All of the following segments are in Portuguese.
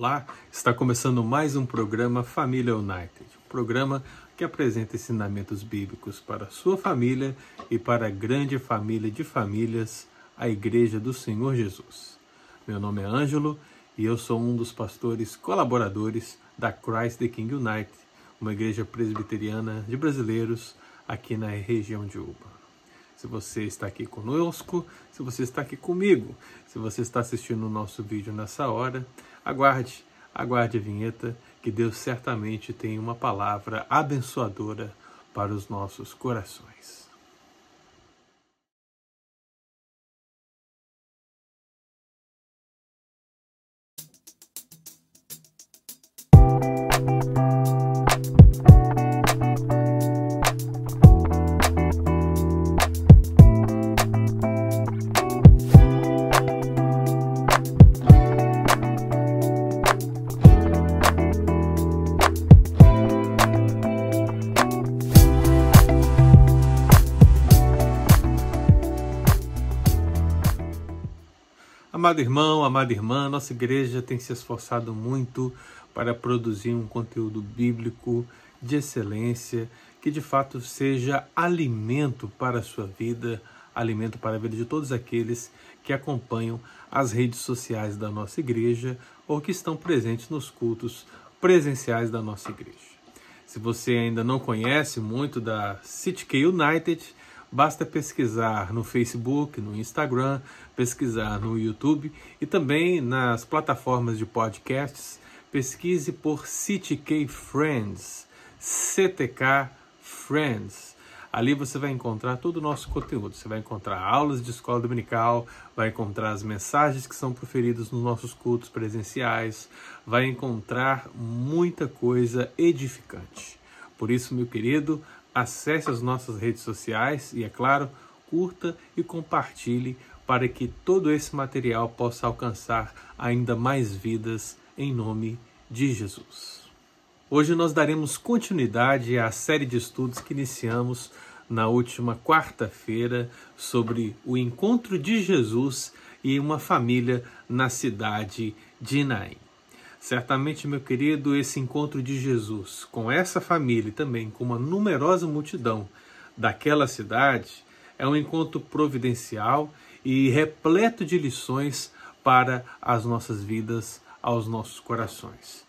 Olá, está começando mais um programa Família United, um programa que apresenta ensinamentos bíblicos para a sua família e para a grande família de famílias, a Igreja do Senhor Jesus. Meu nome é Ângelo e eu sou um dos pastores colaboradores da Christ the King United, uma igreja presbiteriana de brasileiros aqui na região de Uba. Se você está aqui conosco, se você está aqui comigo, se você está assistindo o nosso vídeo nessa hora, Aguarde, aguarde a vinheta, que Deus certamente tem uma palavra abençoadora para os nossos corações. Amado irmão, amada irmã, nossa igreja tem se esforçado muito para produzir um conteúdo bíblico de excelência, que de fato seja alimento para a sua vida, alimento para a vida de todos aqueles que acompanham as redes sociais da nossa igreja ou que estão presentes nos cultos presenciais da nossa igreja. Se você ainda não conhece muito da City K United, Basta pesquisar no Facebook, no Instagram, pesquisar no YouTube e também nas plataformas de podcasts. Pesquise por CTK Friends, CTK Friends. Ali você vai encontrar todo o nosso conteúdo. Você vai encontrar aulas de escola dominical, vai encontrar as mensagens que são proferidas nos nossos cultos presenciais, vai encontrar muita coisa edificante. Por isso, meu querido, acesse as nossas redes sociais e, é claro, curta e compartilhe para que todo esse material possa alcançar ainda mais vidas em nome de Jesus. Hoje nós daremos continuidade à série de estudos que iniciamos na última quarta-feira sobre o encontro de Jesus e uma família na cidade de Naim. Certamente, meu querido, esse encontro de Jesus com essa família e também com uma numerosa multidão daquela cidade é um encontro providencial e repleto de lições para as nossas vidas, aos nossos corações.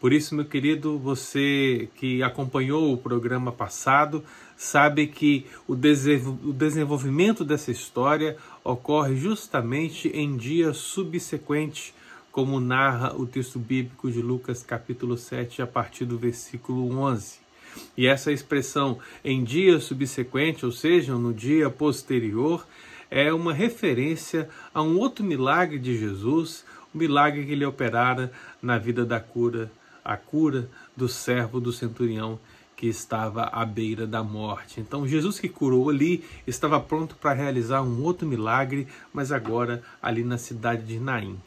Por isso, meu querido, você que acompanhou o programa passado, sabe que o desenvolvimento dessa história ocorre justamente em dia subsequente como narra o texto bíblico de Lucas capítulo 7, a partir do versículo 11. E essa expressão em dia subsequente, ou seja, no dia posterior, é uma referência a um outro milagre de Jesus, o milagre que ele operara na vida da cura, a cura do servo do centurião que estava à beira da morte. Então, Jesus que curou ali estava pronto para realizar um outro milagre, mas agora ali na cidade de Naim.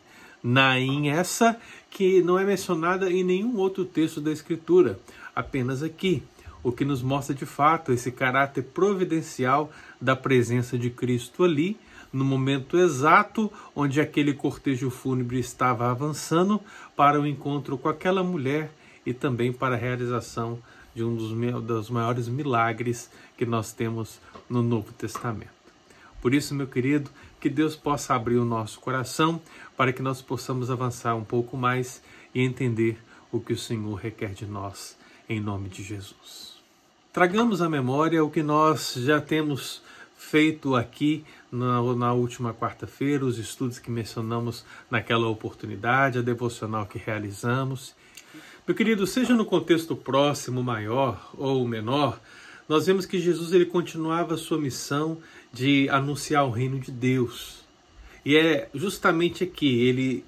Naim essa que não é mencionada em nenhum outro texto da Escritura, apenas aqui, o que nos mostra de fato esse caráter providencial da presença de Cristo ali, no momento exato onde aquele cortejo fúnebre estava avançando para o encontro com aquela mulher e também para a realização de um dos, dos maiores milagres que nós temos no Novo Testamento. Por isso, meu querido, que Deus possa abrir o nosso coração para que nós possamos avançar um pouco mais e entender o que o Senhor requer de nós, em nome de Jesus. Tragamos à memória o que nós já temos feito aqui na, na última quarta-feira, os estudos que mencionamos naquela oportunidade, a devocional que realizamos. Meu querido, seja no contexto próximo, maior ou menor, nós vemos que Jesus ele continuava a sua missão de anunciar o reino de Deus. E é justamente aqui ele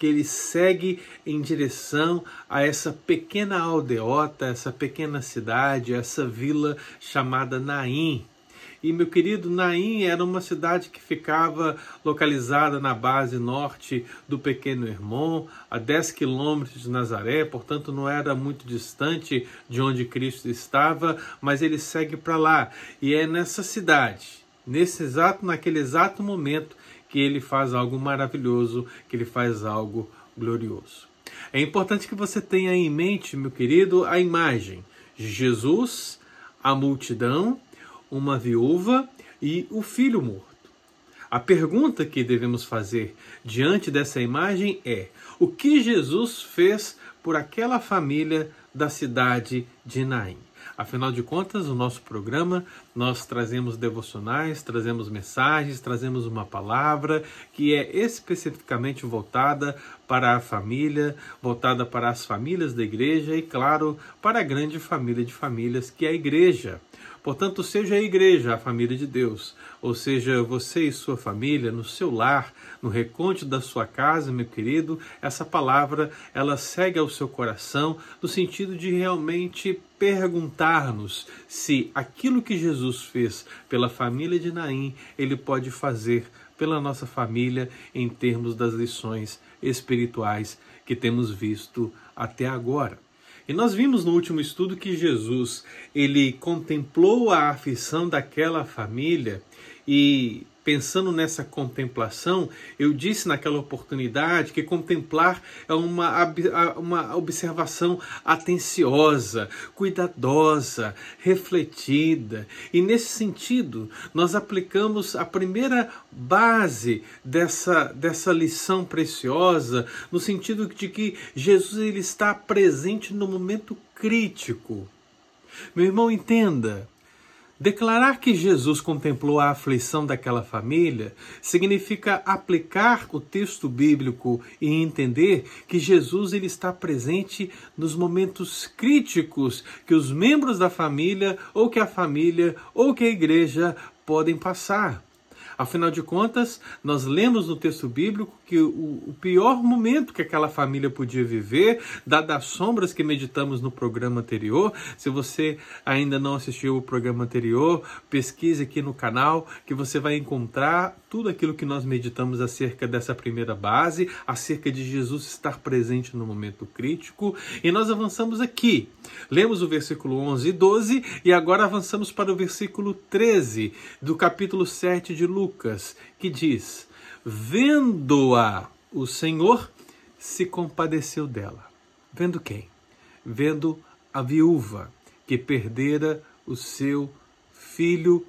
que ele segue em direção a essa pequena aldeota, essa pequena cidade, essa vila chamada Naim. E meu querido, Naim era uma cidade que ficava localizada na base norte do pequeno Hermon, a 10 quilômetros de Nazaré, portanto não era muito distante de onde Cristo estava, mas ele segue para lá. E é nessa cidade, nesse exato, naquele exato momento, que ele faz algo maravilhoso, que ele faz algo glorioso. É importante que você tenha em mente, meu querido, a imagem de Jesus, a multidão, uma viúva e o filho morto. A pergunta que devemos fazer diante dessa imagem é: o que Jesus fez por aquela família da cidade de Naim? Afinal de contas, o nosso programa, nós trazemos devocionais, trazemos mensagens, trazemos uma palavra que é especificamente voltada para a família, voltada para as famílias da igreja e, claro, para a grande família de famílias que é a igreja. Portanto, seja a igreja a família de Deus, ou seja, você e sua família, no seu lar, no reconto da sua casa, meu querido, essa palavra ela segue ao seu coração no sentido de realmente perguntar-nos se aquilo que Jesus fez pela família de Naim, ele pode fazer pela nossa família em termos das lições espirituais que temos visto até agora. E nós vimos no último estudo que Jesus, ele contemplou a aflição daquela família e pensando nessa contemplação, eu disse naquela oportunidade que contemplar é uma, uma observação atenciosa, cuidadosa, refletida. E nesse sentido, nós aplicamos a primeira base dessa, dessa lição preciosa, no sentido de que Jesus ele está presente no momento crítico. Meu irmão, entenda. Declarar que Jesus contemplou a aflição daquela família significa aplicar o texto bíblico e entender que Jesus ele está presente nos momentos críticos que os membros da família ou que a família ou que a igreja podem passar. Afinal de contas, nós lemos no texto bíblico que o, pior momento que aquela família podia viver, dadas as sombras que meditamos no programa anterior, se você ainda não assistiu o programa anterior, pesquise aqui no canal que você vai encontrar tudo aquilo que nós meditamos acerca dessa primeira base, acerca de Jesus estar presente no momento crítico, e nós avançamos aqui. Lemos o versículo 11 e 12 e agora avançamos para o versículo 13 do capítulo 7 de Lucas, que diz: Vendo-a, o Senhor se compadeceu dela. Vendo quem? Vendo a viúva que perdera o seu filho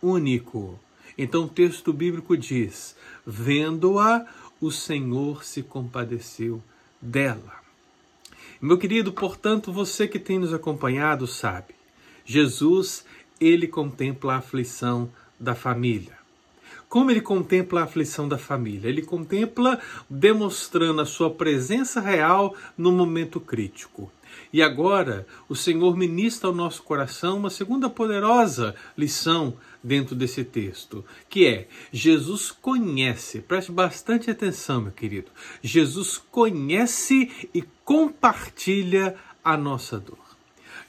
único. Então o texto bíblico diz: vendo-a, o Senhor se compadeceu dela. Meu querido, portanto, você que tem nos acompanhado sabe, Jesus, ele contempla a aflição da família. Como ele contempla a aflição da família? Ele contempla demonstrando a sua presença real no momento crítico. E agora, o Senhor ministra ao nosso coração uma segunda poderosa lição dentro desse texto, que é Jesus conhece, preste bastante atenção, meu querido. Jesus conhece e compartilha a nossa dor.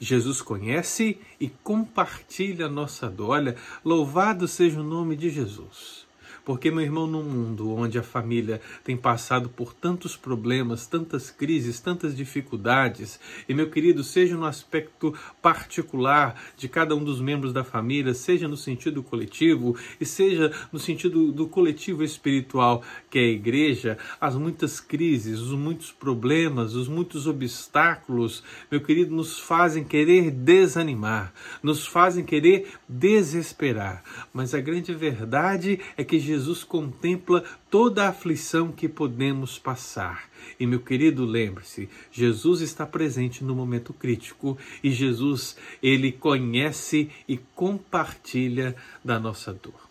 Jesus conhece e compartilha a nossa dor. Olha, louvado seja o nome de Jesus. Porque, meu irmão, num mundo onde a família tem passado por tantos problemas, tantas crises, tantas dificuldades, e, meu querido, seja no aspecto particular de cada um dos membros da família, seja no sentido coletivo e seja no sentido do coletivo espiritual, que é a igreja, as muitas crises, os muitos problemas, os muitos obstáculos, meu querido, nos fazem querer desanimar, nos fazem querer desesperar. Mas a grande verdade é que Jesus contempla toda a aflição que podemos passar. E meu querido, lembre-se, Jesus está presente no momento crítico e Jesus, ele conhece e compartilha da nossa dor.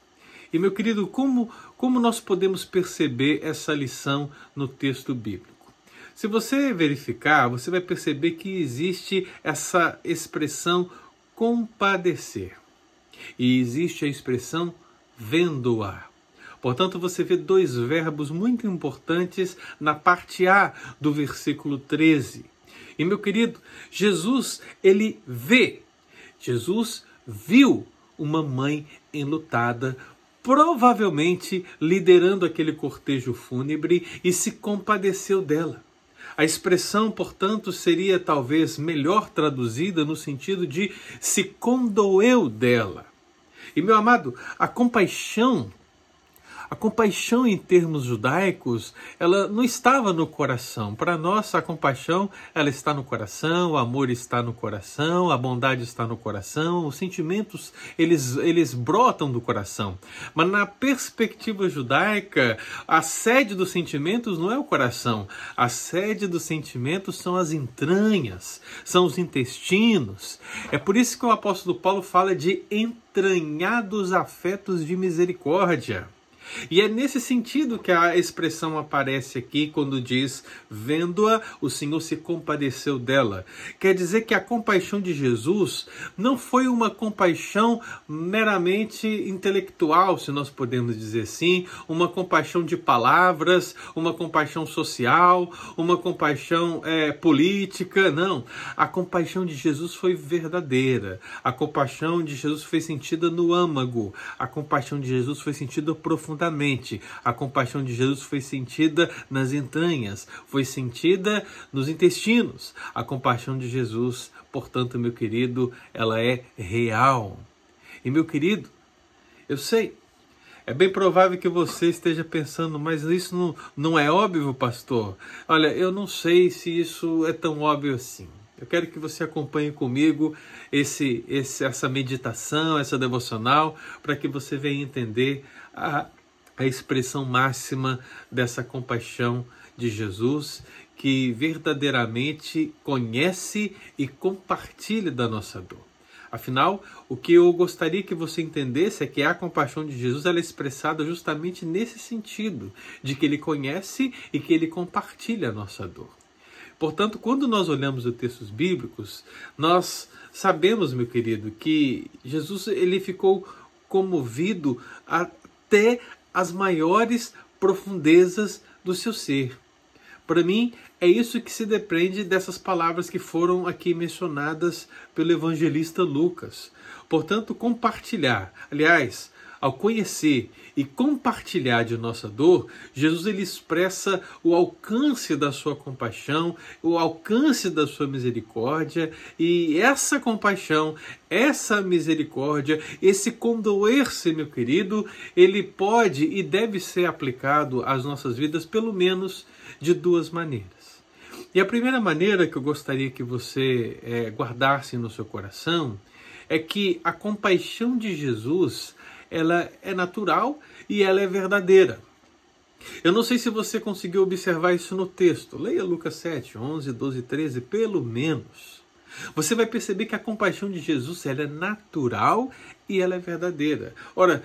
E meu querido, como como nós podemos perceber essa lição no texto bíblico? Se você verificar, você vai perceber que existe essa expressão compadecer. E existe a expressão vendo-a. Portanto, você vê dois verbos muito importantes na parte A do versículo 13. E meu querido, Jesus, ele vê. Jesus viu uma mãe enlutada, provavelmente liderando aquele cortejo fúnebre e se compadeceu dela. A expressão, portanto, seria talvez melhor traduzida no sentido de se condoeu dela. E meu amado, a compaixão A compaixão em termos judaicos, ela não estava no coração. Para nós, a compaixão, ela está no coração, o amor está no coração, a bondade está no coração, os sentimentos, eles, eles brotam do coração. Mas na perspectiva judaica, a sede dos sentimentos não é o coração. A sede dos sentimentos são as entranhas, são os intestinos. É por isso que o apóstolo Paulo fala de entranhados afetos de misericórdia. E é nesse sentido que a expressão aparece aqui quando diz: vendo-a, o Senhor se compadeceu dela. Quer dizer que a compaixão de Jesus não foi uma compaixão meramente intelectual, se nós podemos dizer assim, uma compaixão de palavras, uma compaixão social, uma compaixão é, política. Não. A compaixão de Jesus foi verdadeira. A compaixão de Jesus foi sentida no âmago. A compaixão de Jesus foi sentida profundamente A compaixão de Jesus foi sentida nas entranhas, foi sentida nos intestinos. A compaixão de Jesus, portanto, meu querido, ela é real. E meu querido, eu sei, é bem provável que você esteja pensando, mas isso não, não é óbvio, pastor? Olha, eu não sei se isso é tão óbvio assim. Eu quero que você acompanhe comigo esse, esse, essa meditação, essa devocional, para que você venha entender a, a expressão máxima dessa compaixão de Jesus, que verdadeiramente conhece e compartilha da nossa dor. Afinal, o que eu gostaria que você entendesse é que a compaixão de Jesus é expressada justamente nesse sentido, de que ele conhece e que ele compartilha a nossa dor. Portanto, quando nós olhamos os textos bíblicos, nós sabemos, meu querido, que Jesus ele ficou comovido até as maiores profundezas do seu ser. Para mim, é isso que se depende dessas palavras que foram aqui mencionadas pelo evangelista Lucas. Portanto, compartilhar. Aliás, ao conhecer e compartilhar de nossa dor, Jesus ele expressa o alcance da sua compaixão, o alcance da sua misericórdia, e essa compaixão, essa misericórdia, esse condoer-se, meu querido, ele pode e deve ser aplicado às nossas vidas pelo menos de duas maneiras. E a primeira maneira que eu gostaria que você é, guardasse no seu coração é que a compaixão de Jesus ela é natural e ela é verdadeira. Eu não sei se você conseguiu observar isso no texto. Leia Lucas 7, 11, 12, 13, pelo menos. Você vai perceber que a compaixão de Jesus ela é natural e ela é verdadeira. Ora,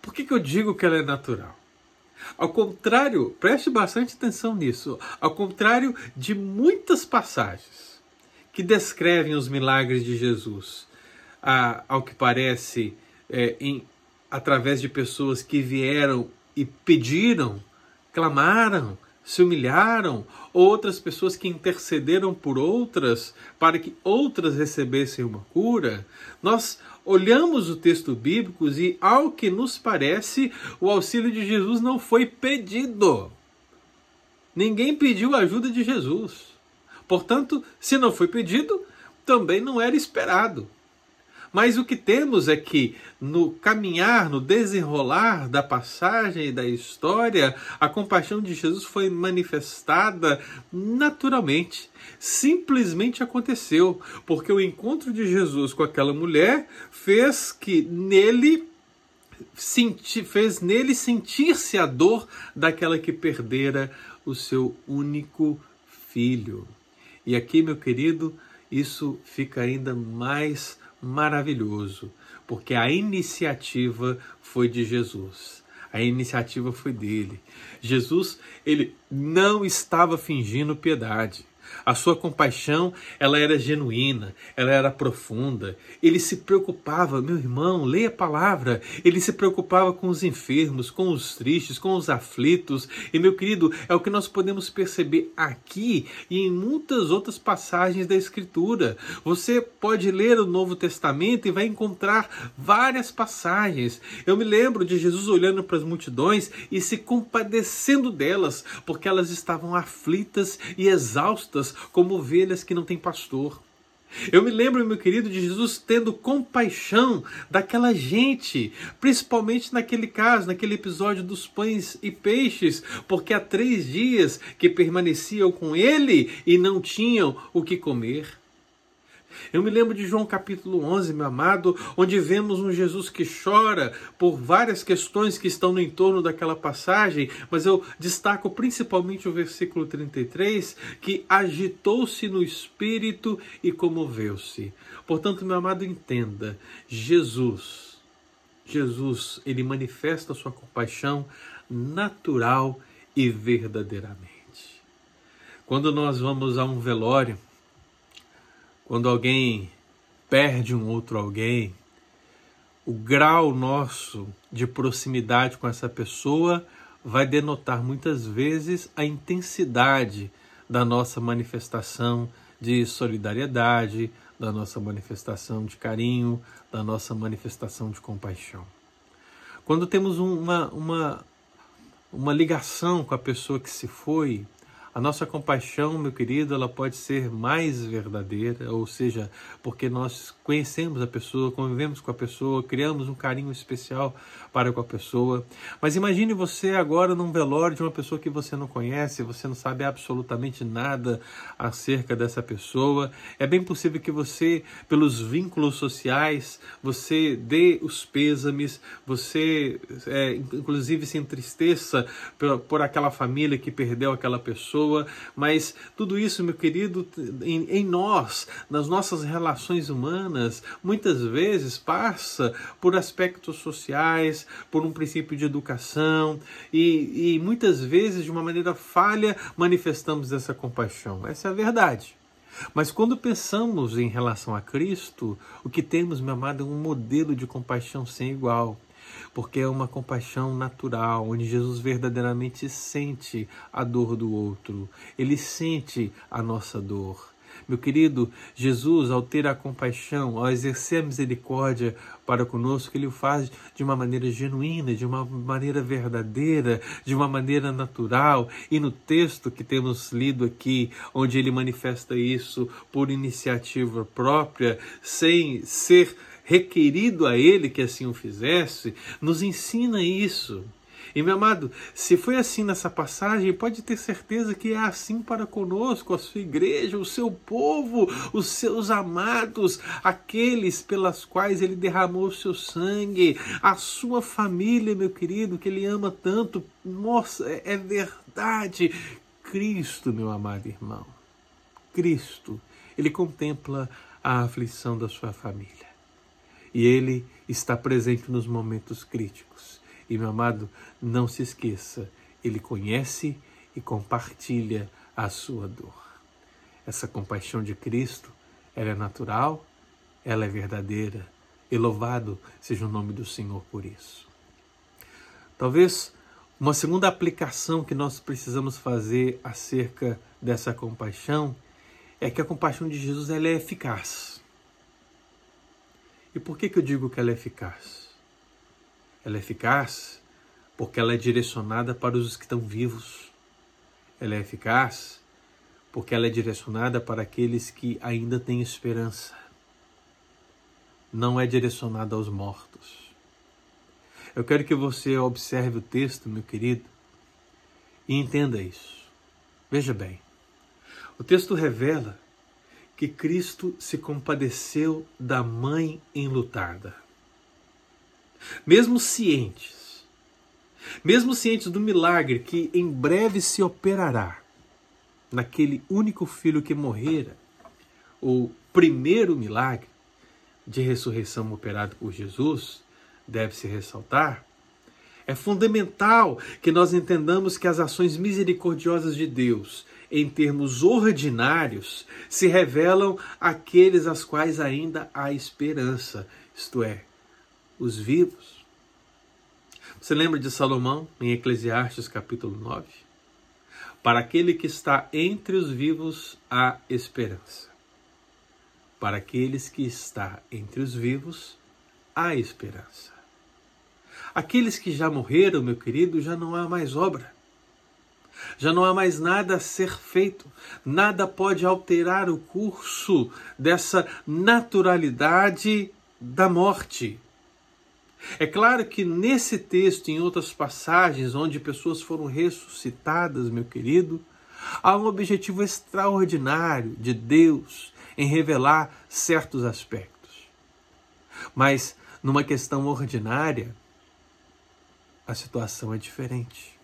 por que, que eu digo que ela é natural? Ao contrário, preste bastante atenção nisso, ao contrário de muitas passagens que descrevem os milagres de Jesus, a, ao que parece é, em através de pessoas que vieram e pediram, clamaram, se humilharam, outras pessoas que intercederam por outras para que outras recebessem uma cura, nós olhamos o texto bíblico e, ao que nos parece, o auxílio de Jesus não foi pedido. Ninguém pediu a ajuda de Jesus. Portanto, se não foi pedido, também não era esperado. Mas o que temos é que no caminhar, no desenrolar da passagem e da história, a compaixão de Jesus foi manifestada naturalmente. Simplesmente aconteceu, porque o encontro de Jesus com aquela mulher fez que nele senti, fez nele sentir-se a dor daquela que perdera o seu único filho. E aqui, meu querido, isso fica ainda mais maravilhoso, porque a iniciativa foi de Jesus. A iniciativa foi dele. Jesus, ele não estava fingindo piedade. A sua compaixão, ela era genuína, ela era profunda. Ele se preocupava, meu irmão, leia a palavra. Ele se preocupava com os enfermos, com os tristes, com os aflitos. E meu querido, é o que nós podemos perceber aqui e em muitas outras passagens da escritura. Você pode ler o Novo Testamento e vai encontrar várias passagens. Eu me lembro de Jesus olhando para as multidões e se compadecendo delas, porque elas estavam aflitas e exaustas como ovelhas que não têm pastor. Eu me lembro, meu querido, de Jesus tendo compaixão daquela gente, principalmente naquele caso, naquele episódio dos pães e peixes, porque há três dias que permaneciam com ele e não tinham o que comer. Eu me lembro de João capítulo 11, meu amado, onde vemos um Jesus que chora por várias questões que estão no entorno daquela passagem, mas eu destaco principalmente o versículo 33, que agitou-se no espírito e comoveu-se. Portanto, meu amado, entenda, Jesus, Jesus, ele manifesta sua compaixão natural e verdadeiramente. Quando nós vamos a um velório, quando alguém perde um outro alguém, o grau nosso de proximidade com essa pessoa vai denotar muitas vezes a intensidade da nossa manifestação de solidariedade, da nossa manifestação de carinho, da nossa manifestação de compaixão. Quando temos uma, uma, uma ligação com a pessoa que se foi, a nossa compaixão, meu querido, ela pode ser mais verdadeira, ou seja, porque nós conhecemos a pessoa, convivemos com a pessoa, criamos um carinho especial para com a pessoa. Mas imagine você agora num velório de uma pessoa que você não conhece, você não sabe absolutamente nada acerca dessa pessoa. É bem possível que você, pelos vínculos sociais, você dê os pêsames, você, é, inclusive, se entristeça por, por aquela família que perdeu aquela pessoa pessoa, mas tudo isso, meu querido, em, em nós, nas nossas relações humanas, muitas vezes passa por aspectos sociais, por um princípio de educação e, e muitas vezes, de uma maneira falha, manifestamos essa compaixão. Essa é a verdade. Mas quando pensamos em relação a Cristo, o que temos, meu amado, é um modelo de compaixão sem igual porque é uma compaixão natural, onde Jesus verdadeiramente sente a dor do outro, ele sente a nossa dor. Meu querido, Jesus, ao ter a compaixão, ao exercer a misericórdia para conosco, ele o faz de uma maneira genuína, de uma maneira verdadeira, de uma maneira natural. E no texto que temos lido aqui, onde ele manifesta isso por iniciativa própria, sem ser requerido a ele que assim o fizesse, nos ensina isso. E meu amado, se foi assim nessa passagem, pode ter certeza que é assim para conosco, a sua igreja, o seu povo, os seus amados, aqueles pelas quais ele derramou o seu sangue, a sua família, meu querido, que ele ama tanto. Nossa, é, é verdade. Cristo, meu amado irmão, Cristo, ele contempla a aflição da sua família e Ele está presente nos momentos críticos. E, meu amado, não se esqueça, Ele conhece e compartilha a sua dor. Essa compaixão de Cristo, ela é natural, ela é verdadeira, e louvado seja o nome do Senhor por isso. Talvez uma segunda aplicação que nós precisamos fazer acerca dessa compaixão é que a compaixão de Jesus ela é eficaz. E por que, que eu digo que ela é eficaz? Ela é eficaz porque ela é direcionada para os que estão vivos. Ela é eficaz porque ela é direcionada para aqueles que ainda têm esperança. Não é direcionada aos mortos. Eu quero que você observe o texto, meu querido, e entenda isso. Veja bem, o texto revela que Cristo se compadeceu da mãe enlutada. Mesmo cientes, mesmo cientes do milagre que em breve se operará naquele único filho que morrera, o primeiro milagre de ressurreição operado por Jesus, deve-se ressaltar, é fundamental que nós entendamos que as ações misericordiosas de Deus em termos ordinários, se revelam aqueles às quais ainda há esperança, isto é, os vivos. Você lembra de Salomão em Eclesiastes capítulo 9? Para aquele que está entre os vivos há esperança. Para aqueles que está entre os vivos há esperança. Aqueles que já morreram, meu querido, já não há mais obra. Já não há mais nada a ser feito, nada pode alterar o curso dessa naturalidade da morte. É claro que nesse texto em outras passagens onde pessoas foram ressuscitadas, meu querido, há um objetivo extraordinário de Deus em revelar certos aspectos. Mas numa questão ordinária, a situação é diferente.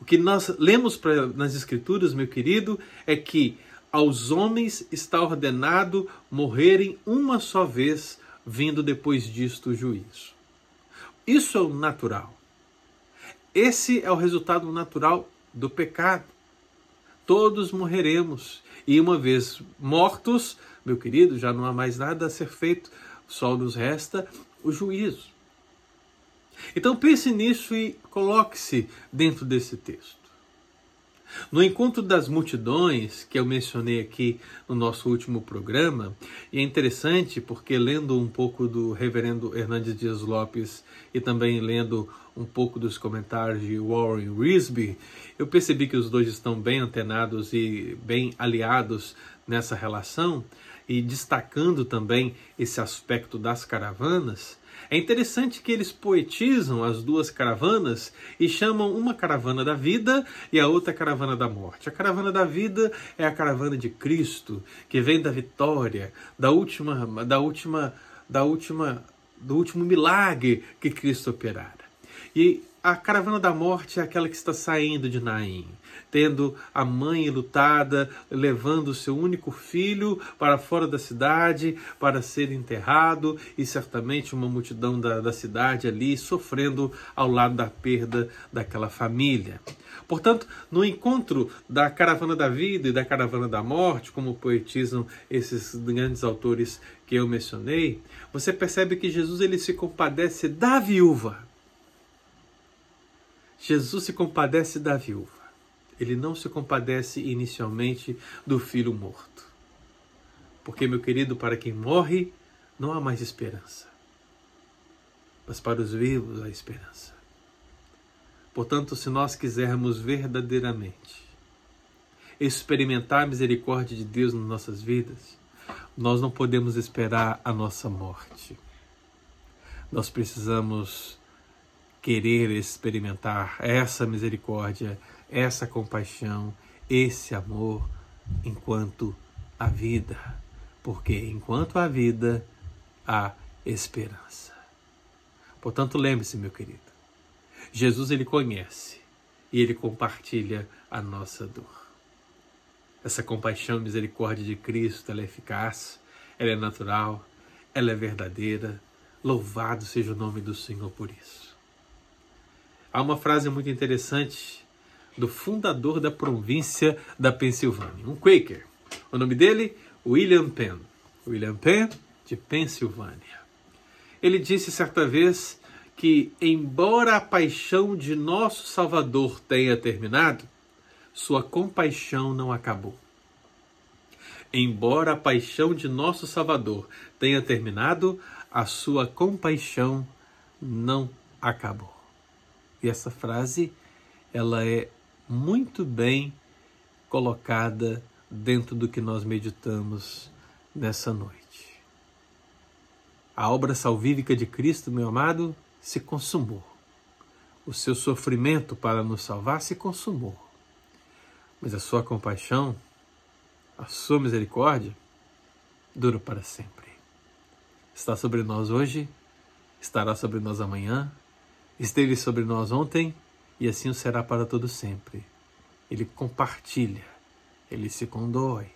O que nós lemos pra, nas Escrituras, meu querido, é que aos homens está ordenado morrerem uma só vez, vindo depois disto o juízo. Isso é o natural. Esse é o resultado natural do pecado. Todos morreremos. E uma vez mortos, meu querido, já não há mais nada a ser feito, só nos resta o juízo. Então pense nisso e coloque-se dentro desse texto. No encontro das multidões, que eu mencionei aqui no nosso último programa, e é interessante porque lendo um pouco do reverendo Hernandes Dias Lopes e também lendo um pouco dos comentários de Warren Risby, eu percebi que os dois estão bem antenados e bem aliados nessa relação e destacando também esse aspecto das caravanas. É interessante que eles poetizam as duas caravanas e chamam uma caravana da vida e a outra caravana da morte. A caravana da vida é a caravana de Cristo, que vem da vitória, da última, da última, da última, do último milagre que Cristo operara. E a caravana da morte é aquela que está saindo de Naim tendo a mãe lutada, levando seu único filho para fora da cidade para ser enterrado, e certamente uma multidão da, da cidade ali sofrendo ao lado da perda daquela família. Portanto, no encontro da caravana da vida e da caravana da morte, como poetizam esses grandes autores que eu mencionei, você percebe que Jesus ele se compadece da viúva. Jesus se compadece da viúva ele não se compadece inicialmente do filho morto. Porque, meu querido, para quem morre, não há mais esperança. Mas para os vivos há esperança. Portanto, se nós quisermos verdadeiramente experimentar a misericórdia de Deus nas nossas vidas, nós não podemos esperar a nossa morte. Nós precisamos querer experimentar essa misericórdia essa compaixão, esse amor enquanto a vida, porque enquanto há vida, há esperança. Portanto, lembre-se, meu querido, Jesus ele conhece e ele compartilha a nossa dor. Essa compaixão e misericórdia de Cristo, ela é eficaz, ela é natural, ela é verdadeira. Louvado seja o nome do Senhor por isso. Há uma frase muito interessante do fundador da província da Pensilvânia, um Quaker. O nome dele, William Penn. William Penn, de Pensilvânia. Ele disse certa vez que, embora a paixão de nosso Salvador tenha terminado, sua compaixão não acabou. Embora a paixão de nosso Salvador tenha terminado, a sua compaixão não acabou. E essa frase, ela é muito bem colocada dentro do que nós meditamos nessa noite. A obra salvífica de Cristo, meu amado, se consumou. O seu sofrimento para nos salvar se consumou. Mas a sua compaixão, a sua misericórdia, dura para sempre. Está sobre nós hoje, estará sobre nós amanhã, esteve sobre nós ontem e assim o será para todo sempre. Ele compartilha, ele se condoe.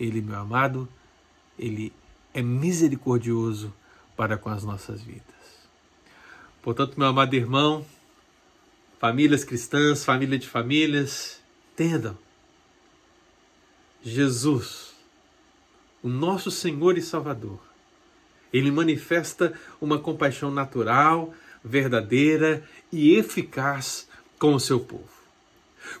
Ele, meu amado, ele é misericordioso para com as nossas vidas. Portanto, meu amado irmão, famílias cristãs, família de famílias, entendam. Jesus, o nosso Senhor e Salvador, ele manifesta uma compaixão natural, verdadeira e eficaz com o seu povo.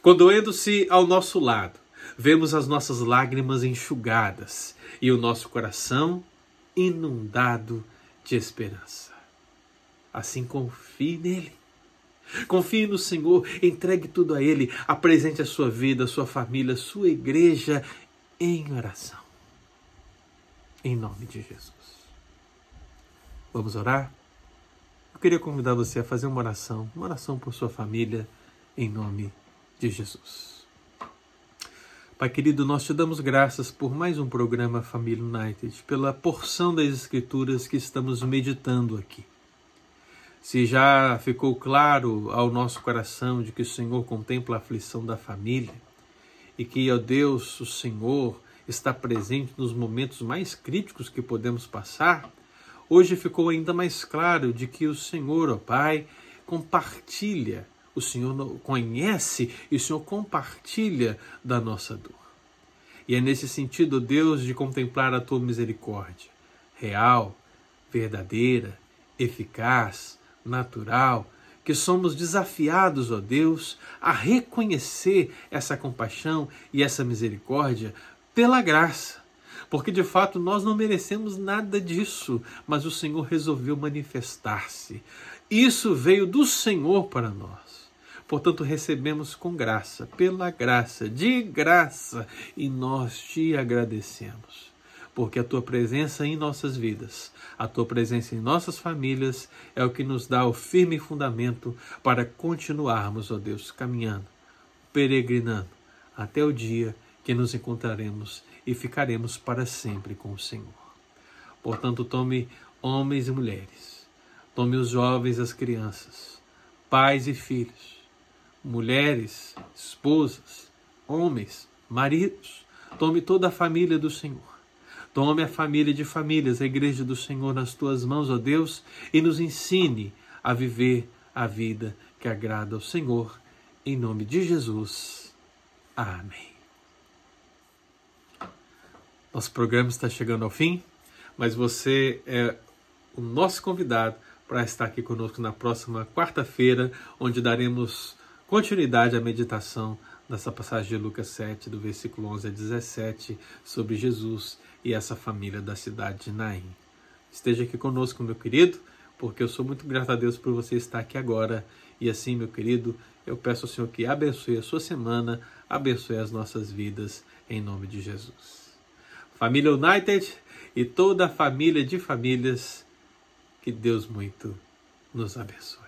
Condoendo-se ao nosso lado, vemos as nossas lágrimas enxugadas e o nosso coração inundado de esperança. Assim confie nele. Confie no Senhor, entregue tudo a Ele, apresente a sua vida, a sua família, a sua igreja em oração. Em nome de Jesus. Vamos orar? Queria convidar você a fazer uma oração, uma oração por sua família, em nome de Jesus. Pai querido, nós te damos graças por mais um programa Família United, pela porção das Escrituras que estamos meditando aqui. Se já ficou claro ao nosso coração de que o Senhor contempla a aflição da família e que, ó Deus, o Senhor está presente nos momentos mais críticos que podemos passar, Hoje ficou ainda mais claro de que o Senhor, ó Pai, compartilha, o Senhor conhece e o Senhor compartilha da nossa dor. E é nesse sentido, Deus, de contemplar a tua misericórdia, real, verdadeira, eficaz, natural, que somos desafiados, ó Deus, a reconhecer essa compaixão e essa misericórdia pela graça porque de fato nós não merecemos nada disso, mas o Senhor resolveu manifestar-se. Isso veio do Senhor para nós. Portanto, recebemos com graça, pela graça, de graça, e nós te agradecemos. Porque a tua presença em nossas vidas, a tua presença em nossas famílias é o que nos dá o firme fundamento para continuarmos, ó Deus, caminhando, peregrinando até o dia que nos encontraremos e ficaremos para sempre com o Senhor. Portanto, tome homens e mulheres, tome os jovens e as crianças, pais e filhos, mulheres, esposas, homens, maridos, tome toda a família do Senhor. Tome a família de famílias, a igreja do Senhor nas tuas mãos, ó Deus, e nos ensine a viver a vida que agrada ao Senhor. Em nome de Jesus. Amém. Nosso programa está chegando ao fim, mas você é o nosso convidado para estar aqui conosco na próxima quarta-feira, onde daremos continuidade à meditação nessa passagem de Lucas 7, do versículo 11 a 17, sobre Jesus e essa família da cidade de Naim. Esteja aqui conosco, meu querido, porque eu sou muito grato a Deus por você estar aqui agora. E assim, meu querido, eu peço ao Senhor que abençoe a sua semana, abençoe as nossas vidas, em nome de Jesus. Família United e toda a família de famílias. Que Deus muito nos abençoe.